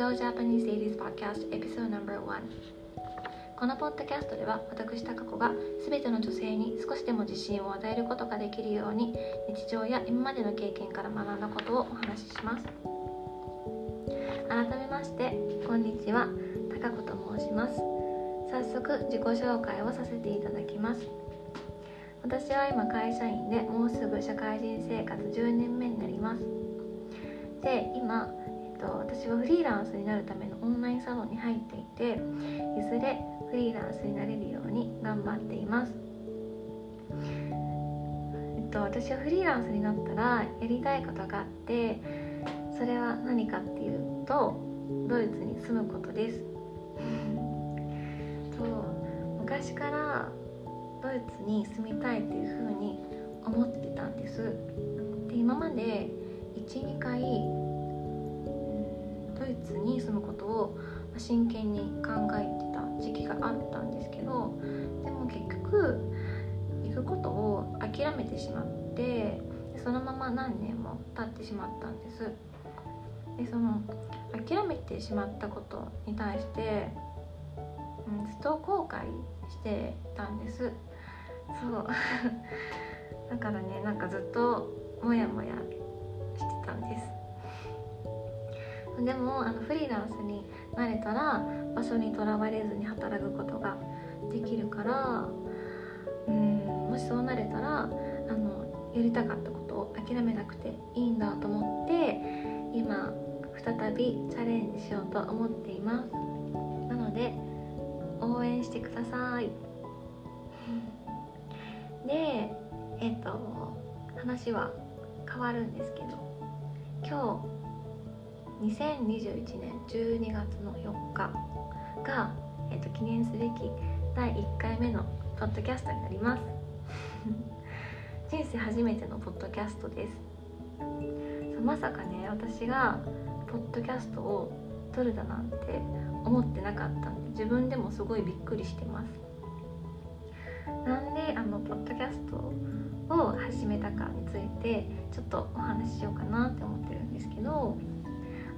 Go Japanese Ladies Podcast Episode No.1 このポッドキャストでは私高子が全ての女性に少しでも自信を与えることができるように日常や今までの経験から学んだことをお話しします。改めましてこんにちは高子と申します。早速自己紹介をさせていただきます。私は今会社員でもうすぐ社会人生活10年目になります。で今、と、私はフリーランスになるためのオンラインサロンに入っていていずれフリーランスになれるように頑張っています。えっと私はフリーランスになったらやりたいことがあってそれは何かっていうとドイツに住むことです。そう昔からドイツに住みたいっていうふうに思ってたんです。で今まで12回に住むことを真剣に考えてた時期があったんですけどでも結局行くことを諦めてしまってそのまま何年も経ってしまったんです。でその諦めてしまったことに対して、うん、ずっと後悔してたんです。そう。だからねなんかずっとモヤモでもあのフリーランスになれたら場所にとらわれずに働くことができるからうんもしそうなれたらあのやりたかったことを諦めなくていいんだと思って今再びチャレンジしようと思っています。なので応援してください。でえっ、と話は変わるんですけど今日2021年12月の4日が、えーと、記念すべき第1回目のポッドキャストになります。人生初めてのポッドキャストです。まさかね私がポッドキャストを撮るだなんて思ってなかったんで自分でもすごいびっくりしてます。なんであのポッドキャストを始めたかについてちょっとお話ししようかなって思ってるんですけど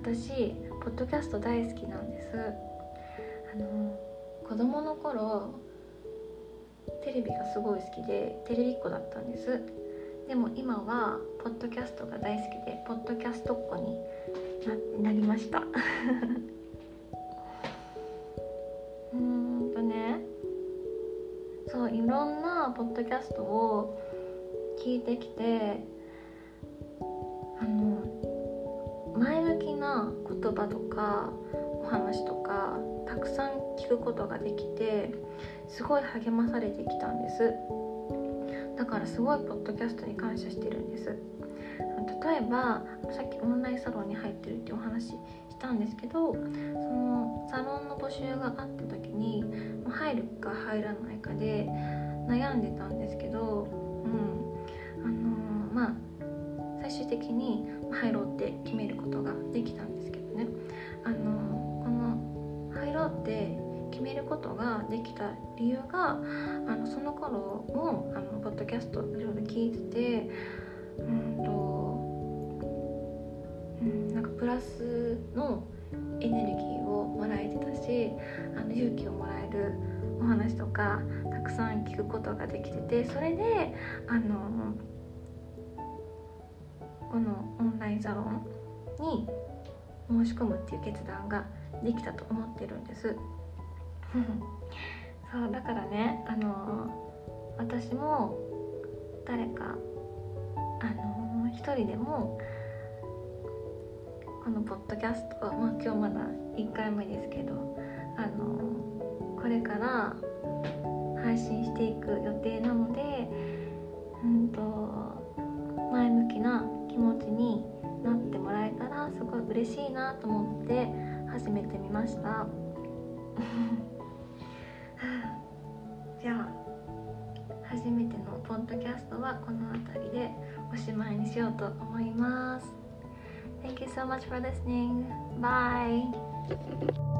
私ポッドキャスト大好きなんです。あの子供の頃テレビがすごい好きでテレビっ子だったんです。でも今はポッドキャストが大好きでポッドキャストっ子になりました。うんとね。そういろんなポッドキャストを聞いてきてな言葉とかお話とかたくさん聞くことができてすごい励まされてきたんです。だからすごいポッドキャストに感謝してるんです。例えばさっきオンラインサロンに入ってるってお話したんですけどそのサロンの募集があった時に入るか入らないかで悩んでたんですけど、うんあのー、まあ最終的に入ろうって決めることができたんですけどね、あの、この入ろうって決めることができた理由があのその頃もあのポッドキャストいろいろ聞いててうんとうん、なんかプラスのエネルギーをもらえてたしあの勇気をもらえるお話とかたくさん聞くことができててそれであのサロンに申し込むっていう決断ができたと思ってるんです。そうだからねあの私も誰かあの一人でもこのポッドキャスト、まあ、今日まだ1回目ですけどあのこれから配信していく予定なので、ましたじゃあ初めてのポッドキャストはこの辺りでおしまいにしようと思います Thank you so much for listening. Bye.